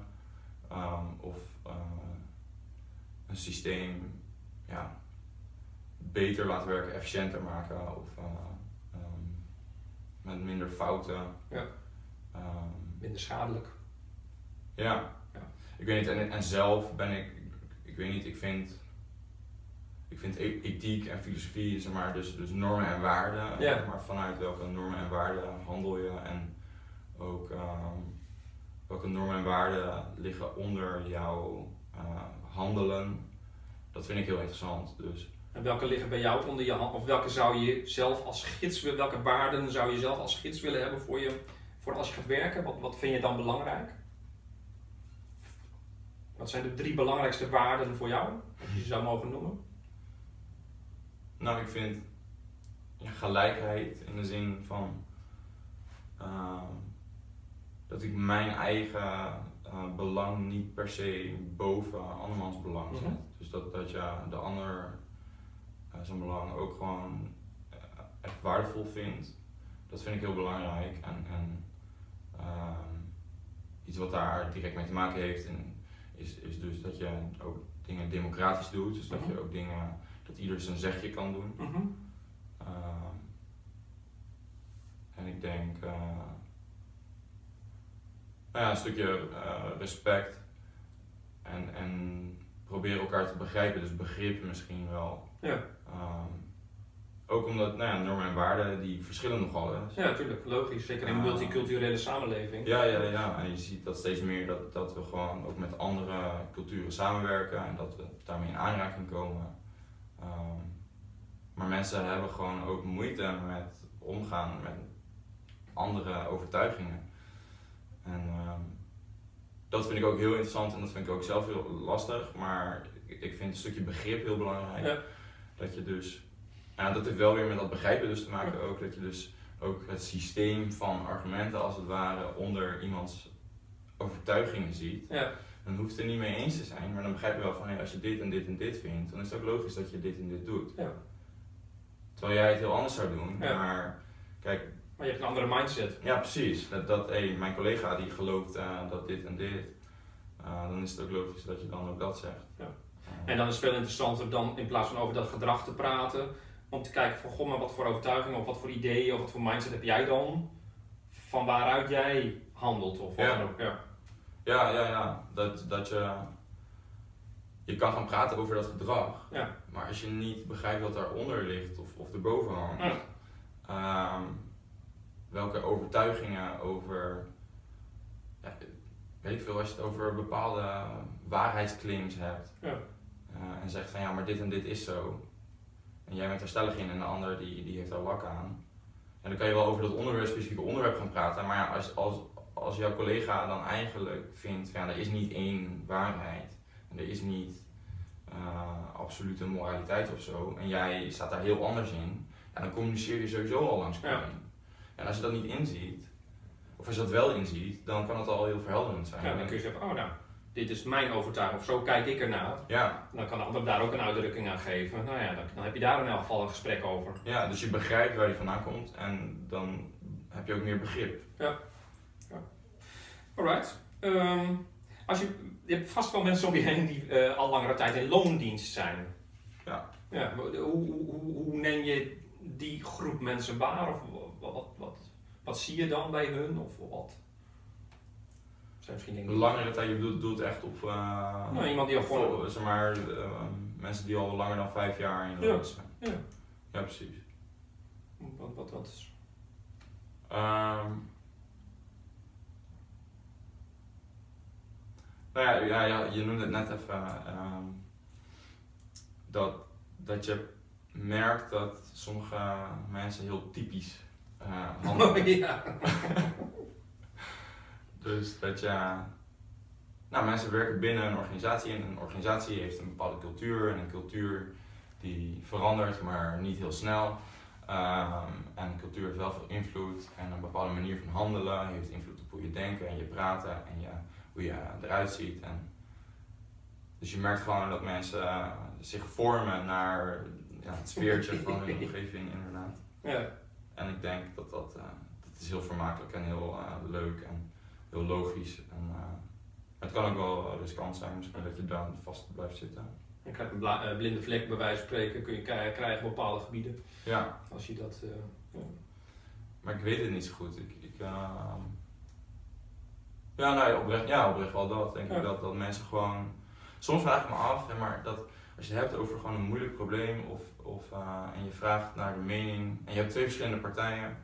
ehm, of een systeem ja, beter laten werken, efficiënter maken. Of eh, ehm, met minder fouten. Ja. Ehm, Minder schadelijk. Ja. Ja. Ik weet niet, en, en zelf ben ik, ik weet niet, ik vind, ik vind e- ethiek en filosofie, zeg maar, dus, dus normen en waarden. Ja. Maar vanuit welke normen en waarden handel je en ook ehm, welke normen en waarden liggen onder jouw handelen. Dat vind ik heel interessant. Dus En welke liggen bij jou onder je hand? Of welke zou je zelf als gids willen, welke waarden zou je zelf als gids willen hebben voor, je, voor als je gaat werken? Wat, wat vind je dan belangrijk? Wat zijn de drie belangrijkste waarden voor jou, als je ze zou mogen noemen? Nou, ik vind ja, gelijkheid in de zin van ehm, dat ik mijn eigen eh, belang niet per se boven andermans belang zet. Mhm. Dus dat, dat je de ander eh, zijn belang ook gewoon eh, echt waardevol vindt. Dat vind ik heel belangrijk. En, en ehm, iets wat daar direct mee te maken heeft, en is, is dus dat je ook dingen democratisch doet. Dus dat je Mhm. ook dingen dat ieder zijn zegje kan doen. Mhm. Ehm, en ik denk, nou ja, een stukje eh, respect en, en proberen elkaar te begrijpen, dus begrip misschien wel. Ja. Ehm, ook omdat nou ja, normen en waarden die verschillen nogal eens. Ja, natuurlijk, logisch. Zeker in een Ah. multiculturele samenleving. Ja, ja, ja. En je ziet dat steeds meer dat, dat we gewoon ook met andere culturen samenwerken en dat we daarmee in aanraking komen. Ehm, maar mensen hebben gewoon ook moeite met omgaan met andere overtuigingen. En ehm, dat vind ik ook heel interessant en dat vind ik ook zelf heel lastig. Maar ik, ik vind een stukje begrip heel belangrijk. Ja. Dat je dus, ja, dat heeft wel weer met dat begrijpen dus te maken ook. Dat je dus ook het systeem van argumenten als het ware onder iemands overtuigingen ziet. Ja. Dan hoeft het er niet mee eens te zijn, maar dan begrijp je wel van hey, als je dit en dit en dit vindt, dan is het ook logisch dat je dit en dit doet. Ja. Terwijl jij het heel anders zou doen, maar kijk, Maar je hebt een andere mindset. ja precies, dat, dat hey, mijn collega die gelooft eh, dat dit en dit, eh, dan is het ook logisch dat je dan ook dat zegt. Ja. En dan is het veel interessanter dan in plaats van over dat gedrag te praten, om te kijken van goh, maar wat voor overtuigingen of wat voor ideeën of wat voor mindset heb jij dan? Van waaruit jij handelt of wat Ja. dan ook. Ja. Ja, ja, ja. Dat, dat je. Je kan gaan praten over dat gedrag. Ja. Maar als je niet begrijpt wat daaronder ligt of, of erboven hangt. Ja. Welke overtuigingen over. Ja, weet ik veel, als je het over bepaalde waarheidsclaims hebt. Ja. eh, en zegt van ja, maar dit en dit is zo. En jij bent er stellig in en de ander die, die heeft daar lak aan. En dan kan je wel over dat onderwerp, specifieke onderwerp gaan praten. Maar ja, als, als, als jouw collega dan eigenlijk vindt van ja, er is niet één waarheid. En er is niet eh, absolute moraliteit of zo. En jij staat daar heel anders in. Ja, dan communiceer je sowieso al langs elkaar Ja. En als je dat niet inziet, of als je dat wel inziet, dan kan het al heel verhelderend zijn. Ja, dan kun je zeggen, oh nou, dit is mijn overtuiging of zo kijk ik ernaar. ja, Dan kan de ander daar ook een uitdrukking aan geven. Nou ja, dan, dan heb je daar in elk geval een gesprek over. ja, dus je begrijpt waar die vandaan komt en dan heb je ook meer begrip. Alright. Ehm, als je, je hebt vast wel mensen om je heen die eh, al langere tijd in loondienst zijn. Ja. ja hoe, hoe, hoe, hoe neem je die groep mensen waar? Of wat, wat, wat, wat zie je dan bij hun? Of wat? Zijn misschien dingen. Langere tijd, je bedoelt, doelt echt op. eh, Nou, iemand die al gewoon- voor, zeg maar, eh, mensen die al langer dan vijf jaar in de Ja. zijn. Ja. Ja, precies. Wat, wat, wat is- Ehm nou ja, ja, ja, je noemde het net even. ehm, dat, dat je merkt dat sommige mensen heel typisch [laughs] handelen. Oh, ja. [laughs] Dus dat je. Nou, mensen werken binnen een organisatie en een organisatie heeft een bepaalde cultuur. En een cultuur die verandert, maar niet heel snel. Ehm, en een cultuur heeft wel veel invloed en een bepaalde manier van handelen heeft invloed op hoe je denkt en je praten en je, hoe je eruit ziet. En dus je merkt gewoon dat mensen zich vormen naar ja, het sfeertje van hun [laughs] omgeving inderdaad. ja. En ik denk dat dat, eh, dat is heel vermakelijk en heel eh, leuk en heel logisch. En, eh, het kan ook wel riskant zijn misschien dat je daar vast blijft zitten. Je krijgt een blinde vlek bij wijze van spreken kun je kri- krijgen op bepaalde gebieden. Ja, Als je dat... ja. maar ik weet het niet zo goed. Ik, ik, eh, ja, nou, oprecht, ja, oprecht wel dat. Denk Ja. ik dat, dat mensen gewoon... Soms vraag ik me af, hè, maar dat als je het hebt over gewoon een moeilijk probleem of, of, eh, en je vraagt naar de mening en je hebt twee verschillende partijen.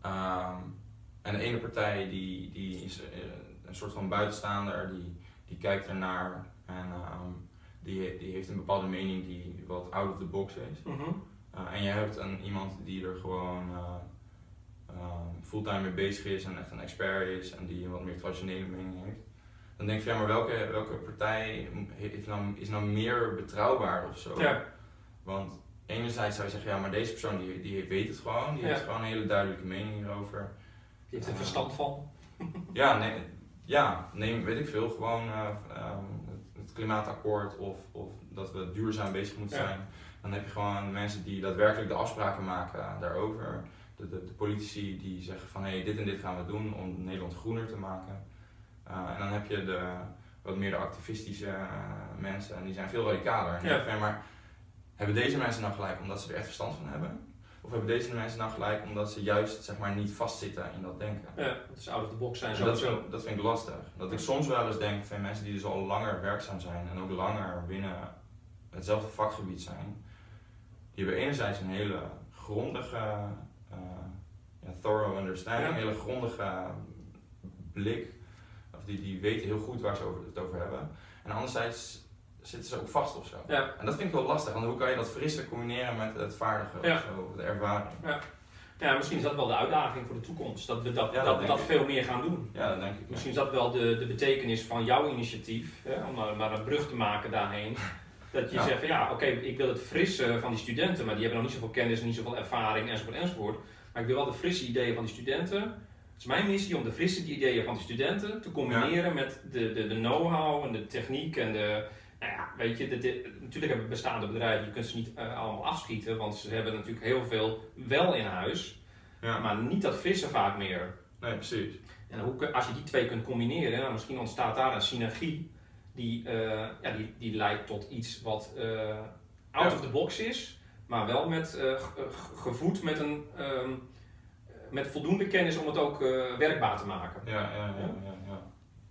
Ehm, en de ene partij die, die is eh, een soort van buitenstaander, die, die kijkt ernaar en ehm, die, die heeft een bepaalde mening die wat out of the box is. Mhm. Uh, en je hebt een, iemand die er gewoon uh, um, fulltime mee bezig is en echt een expert is en die een wat meer traditionele mening heeft. Dan denk je, ja, maar welke, welke partij heeft nou, is nou meer betrouwbaar of zo? Ja. Want enerzijds zou je zeggen, ja, maar deze persoon die, die weet het gewoon, die Ja. heeft gewoon een hele duidelijke mening hierover. Die heeft er verstand van. Ja, nee, ja, neem, weet ik veel, gewoon eh, ehm, het, het klimaatakkoord of, of dat we duurzaam bezig moeten Ja. zijn. Dan heb je gewoon mensen die daadwerkelijk de afspraken maken daarover. De, de, de politici die zeggen van hé, hey, dit en dit gaan we doen om Nederland groener te maken. Eh, en dan heb je de wat meer de activistische eh, mensen en die zijn veel radicaler. En Ja. maar hebben deze mensen nou gelijk omdat ze er echt verstand van hebben? Of hebben deze mensen nou gelijk omdat ze juist zeg maar, niet vastzitten in dat denken? Ja, dat is out of the box zijn En dat, vind, dat vind ik lastig. Dat ik soms wel eens denk van mensen die dus al langer werkzaam zijn en ook langer binnen hetzelfde vakgebied zijn, die hebben enerzijds een hele grondige, eh, ja, thorough understanding, Ja. een hele grondige blik, of die, die weten heel goed waar ze over, het over hebben. En anderzijds zitten ze ook vast of zo. Ja. En dat vind ik wel lastig, want hoe kan je dat frisse combineren met het vaardige Ja. of zo, de ervaring? Ja, misschien is dat wel de uitdaging voor de toekomst. Dat we dat, Ja, dat dat, dat veel meer gaan doen. Ja, dat denk ik. ja. Misschien is dat wel de, de betekenis van jouw initiatief, hè, om maar, maar een brug te maken daarheen. [laughs] Dat je Ja. zegt van ja, oké, ik wil het frisse van die studenten, maar die hebben nog niet zoveel kennis, niet zoveel ervaring enzovoort enzovoort. Maar ik wil wel de frisse ideeën van die studenten. Is mijn missie om de frisse ideeën van die studenten te combineren met de, de, de know-how en de techniek en de, nou ja, weet je, de, de- natuurlijk hebben bestaande bedrijven, je kunt ze niet eh, allemaal afschieten, want ze hebben natuurlijk heel veel wel in huis, Ja. maar niet dat frisse vaak meer. Nee, precies. En hoe, als je die twee kunt combineren, nou, misschien ontstaat daar een synergie die, eh, ja, die, die leidt tot iets wat eh, out Ja. of the box is, maar wel met, ge- ge- gevoed met, een, ehm, met voldoende kennis om het ook eh, werkbaar te maken. Ja, ja, ja, ja.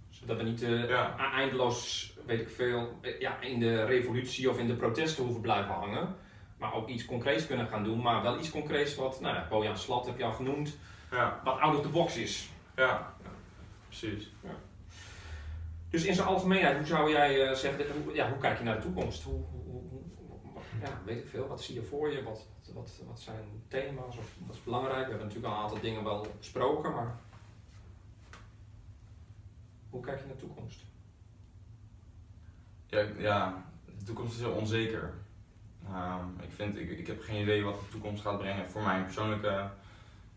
Zodat we niet eh, a- eindeloos, weet ik veel, eh, ja, in de revolutie of in de protesten hoeven blijven hangen. Maar ook iets concreets kunnen gaan doen, maar wel iets concreets wat, nou ja, Bojan Slat heb je al genoemd, Ja, wat out of the box is. ja. precies. Dus in zijn algemeenheid, hoe zou jij zeggen, hoe, ja, hoe kijk je naar de toekomst? Hoe, hoe, hoe- hoe- ja, weet ik veel, wat zie je voor je? Wat, wat, wat zijn thema's of wat is belangrijk? We hebben natuurlijk al een aantal dingen wel besproken, maar hoe kijk je naar de toekomst? Ja, ja, de toekomst is heel onzeker. Ehm, ik, vind, ik, heb geen idee wat de toekomst gaat brengen voor mijn persoonlijke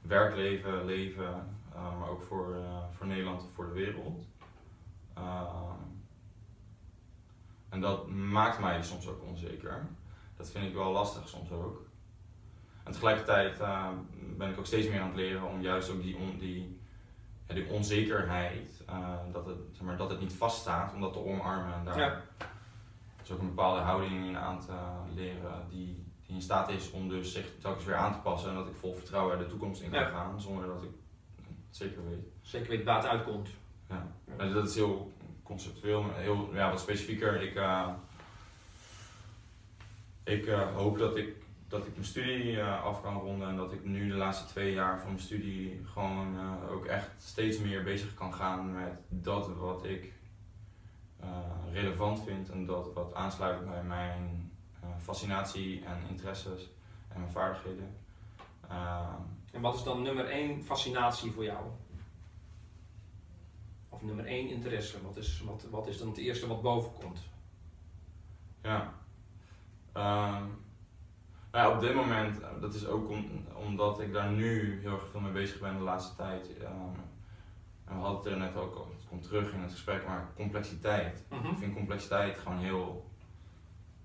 werkleven, leven, eh, maar ook voor, eh, voor Nederland of voor de wereld. Ehm, en dat maakt mij soms ook onzeker. Dat vind ik wel lastig soms ook. En tegelijkertijd eh, ben ik ook steeds meer aan het leren om juist ook die, on- die, ja, die onzekerheid, eh, dat, het, zeg maar, dat het niet vaststaat, om dat te omarmen. En daar Ja. is ook een bepaalde houding in aan te leren die, die in staat is om dus zich telkens weer aan te passen en dat ik vol vertrouwen de toekomst in kan Ja. gaan zonder dat ik het zeker weet. Zeker weet waar het uitkomt. Ja. Dat is heel conceptueel, maar heel ja, wat specifieker. Ik, eh, ik eh, hoop dat ik, dat ik mijn studie eh, af kan ronden en dat ik nu de laatste twee jaar van mijn studie gewoon eh, ook echt steeds meer bezig kan gaan met dat wat ik eh, relevant vind en dat wat aansluit bij mijn fascinatie en interesses en mijn vaardigheden. En wat is dan nummer één fascinatie voor jou? Of nummer één interesse? Wat is, wat, wat is dan het eerste wat boven komt? Ja. Ehm, nou ja, op dit moment, eh, dat is ook om- omdat ik daar nu heel erg veel mee bezig ben de laatste tijd. ehm, en we hadden het er net ook al, het komt terug in het gesprek, maar complexiteit. Mhm. Ik vind complexiteit gewoon heel,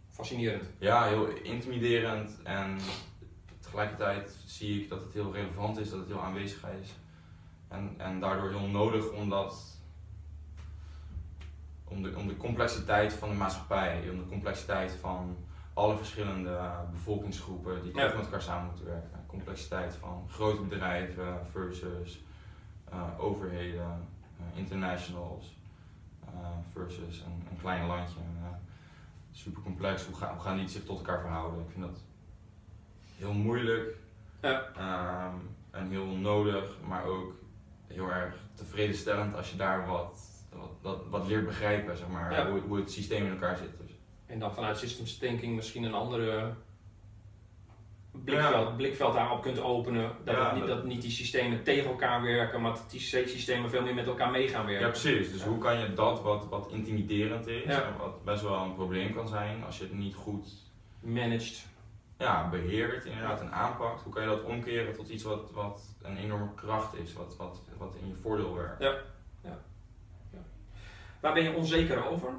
Fascinerend. ja, heel intimiderend en tegelijkertijd zie ik dat het heel relevant is, dat het heel aanwezig is. En, en daardoor heel nodig om dat om de, om de complexiteit van de maatschappij, om de complexiteit van alle verschillende bevolkingsgroepen die toch met elkaar samen moeten werken. Complexiteit van grote bedrijven versus eh, overheden, eh, internationals eh, versus een, een klein landje. super complex. Hoe, gaan hoe gaan die zich tot elkaar verhouden? Ik vind dat heel moeilijk Ja. ehm, en heel nodig, maar ook heel erg tevredenstellend als je daar wat, wat, wat, wat leert begrijpen, zeg maar, Ja. hoe, hoe het systeem in elkaar zit. En dan vanuit systems thinking misschien een andere blikveld, blikveld daarop kunt openen. Dat, Ja, niet, dat- niet die systemen tegen elkaar werken, maar dat die systemen veel meer met elkaar mee gaan ja, werken. precies. Dus Ja. hoe kan je dat wat, wat intimiderend is, Ja. wat best wel een probleem kan zijn als je het niet goed Managed. ja, beheert inderdaad en aanpakt, hoe kan je dat omkeren tot iets wat, wat een enorme kracht is, wat, wat, wat in je voordeel werkt? Waar ben je onzeker over?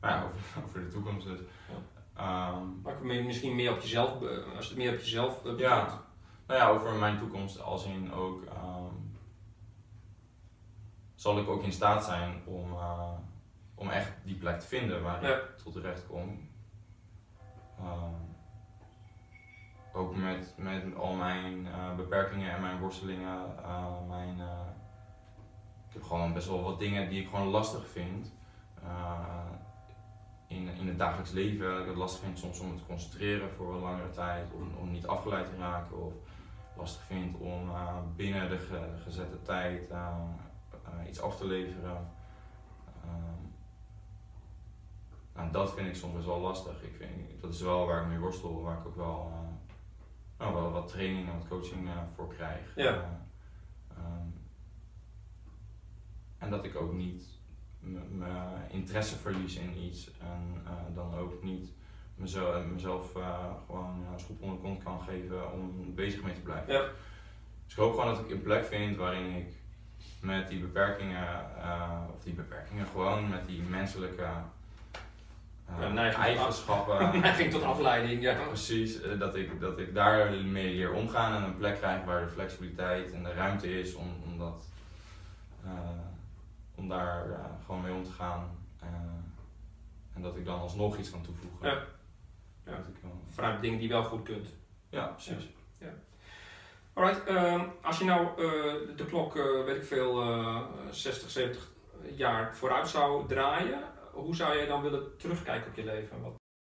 Nou ja, over, [laughs] over de toekomst dus. Maar kun je misschien meer op jezelf, be- als het meer op jezelf eh, betrekt. ja, nou ja, over mijn toekomst als in ook, ehm, zal ik ook in staat zijn om, eh, om echt die plek te vinden waar Ja. ik tot terecht kom. Ehm, ook met, met al mijn eh, beperkingen en mijn worstelingen, eh, mijn, eh, ik heb gewoon best wel wat dingen die ik gewoon lastig vind. In, in het dagelijks leven, dat ik het lastig vind soms om me te concentreren voor een langere tijd, om, om niet afgeleid te raken of lastig vind om eh, binnen de ge- gezette tijd eh, eh, iets af te leveren. Ehm, nou, dat vind ik soms best wel lastig. Ik vind, dat is wel waar ik mee worstel, waar ik ook wel, nou, wel wat training en wat coaching voor krijg. Ja. Eh, ehm, en dat ik ook niet mijn interesse verlies in iets en eh, dan ook niet mezelf, mezelf eh, gewoon een schop onder de kont kan geven om bezig mee te blijven. Ja. Dus ik hoop gewoon dat ik een plek vind waarin ik met die beperkingen, eh, of die beperkingen gewoon met die menselijke Ja, neiging tot af- eigenschappen. [laughs] Neiging tot afleiding, ja. Precies, dat ik, dat ik daarmee leer omgaan en een plek krijg waar de flexibiliteit en de ruimte is om, om, dat, om daar eh, gewoon mee om te gaan. eh, en dat ik dan alsnog iets kan toevoegen. Ja. Ja. Dat ik wel- Vanuit dingen die je wel goed kunt. ja, precies. Alright, ehm, als je nou eh, de klok, eh, weet ik veel, eh 60, 70 jaar vooruit zou draaien, hoe zou je dan willen terugkijken op je leven? Wat,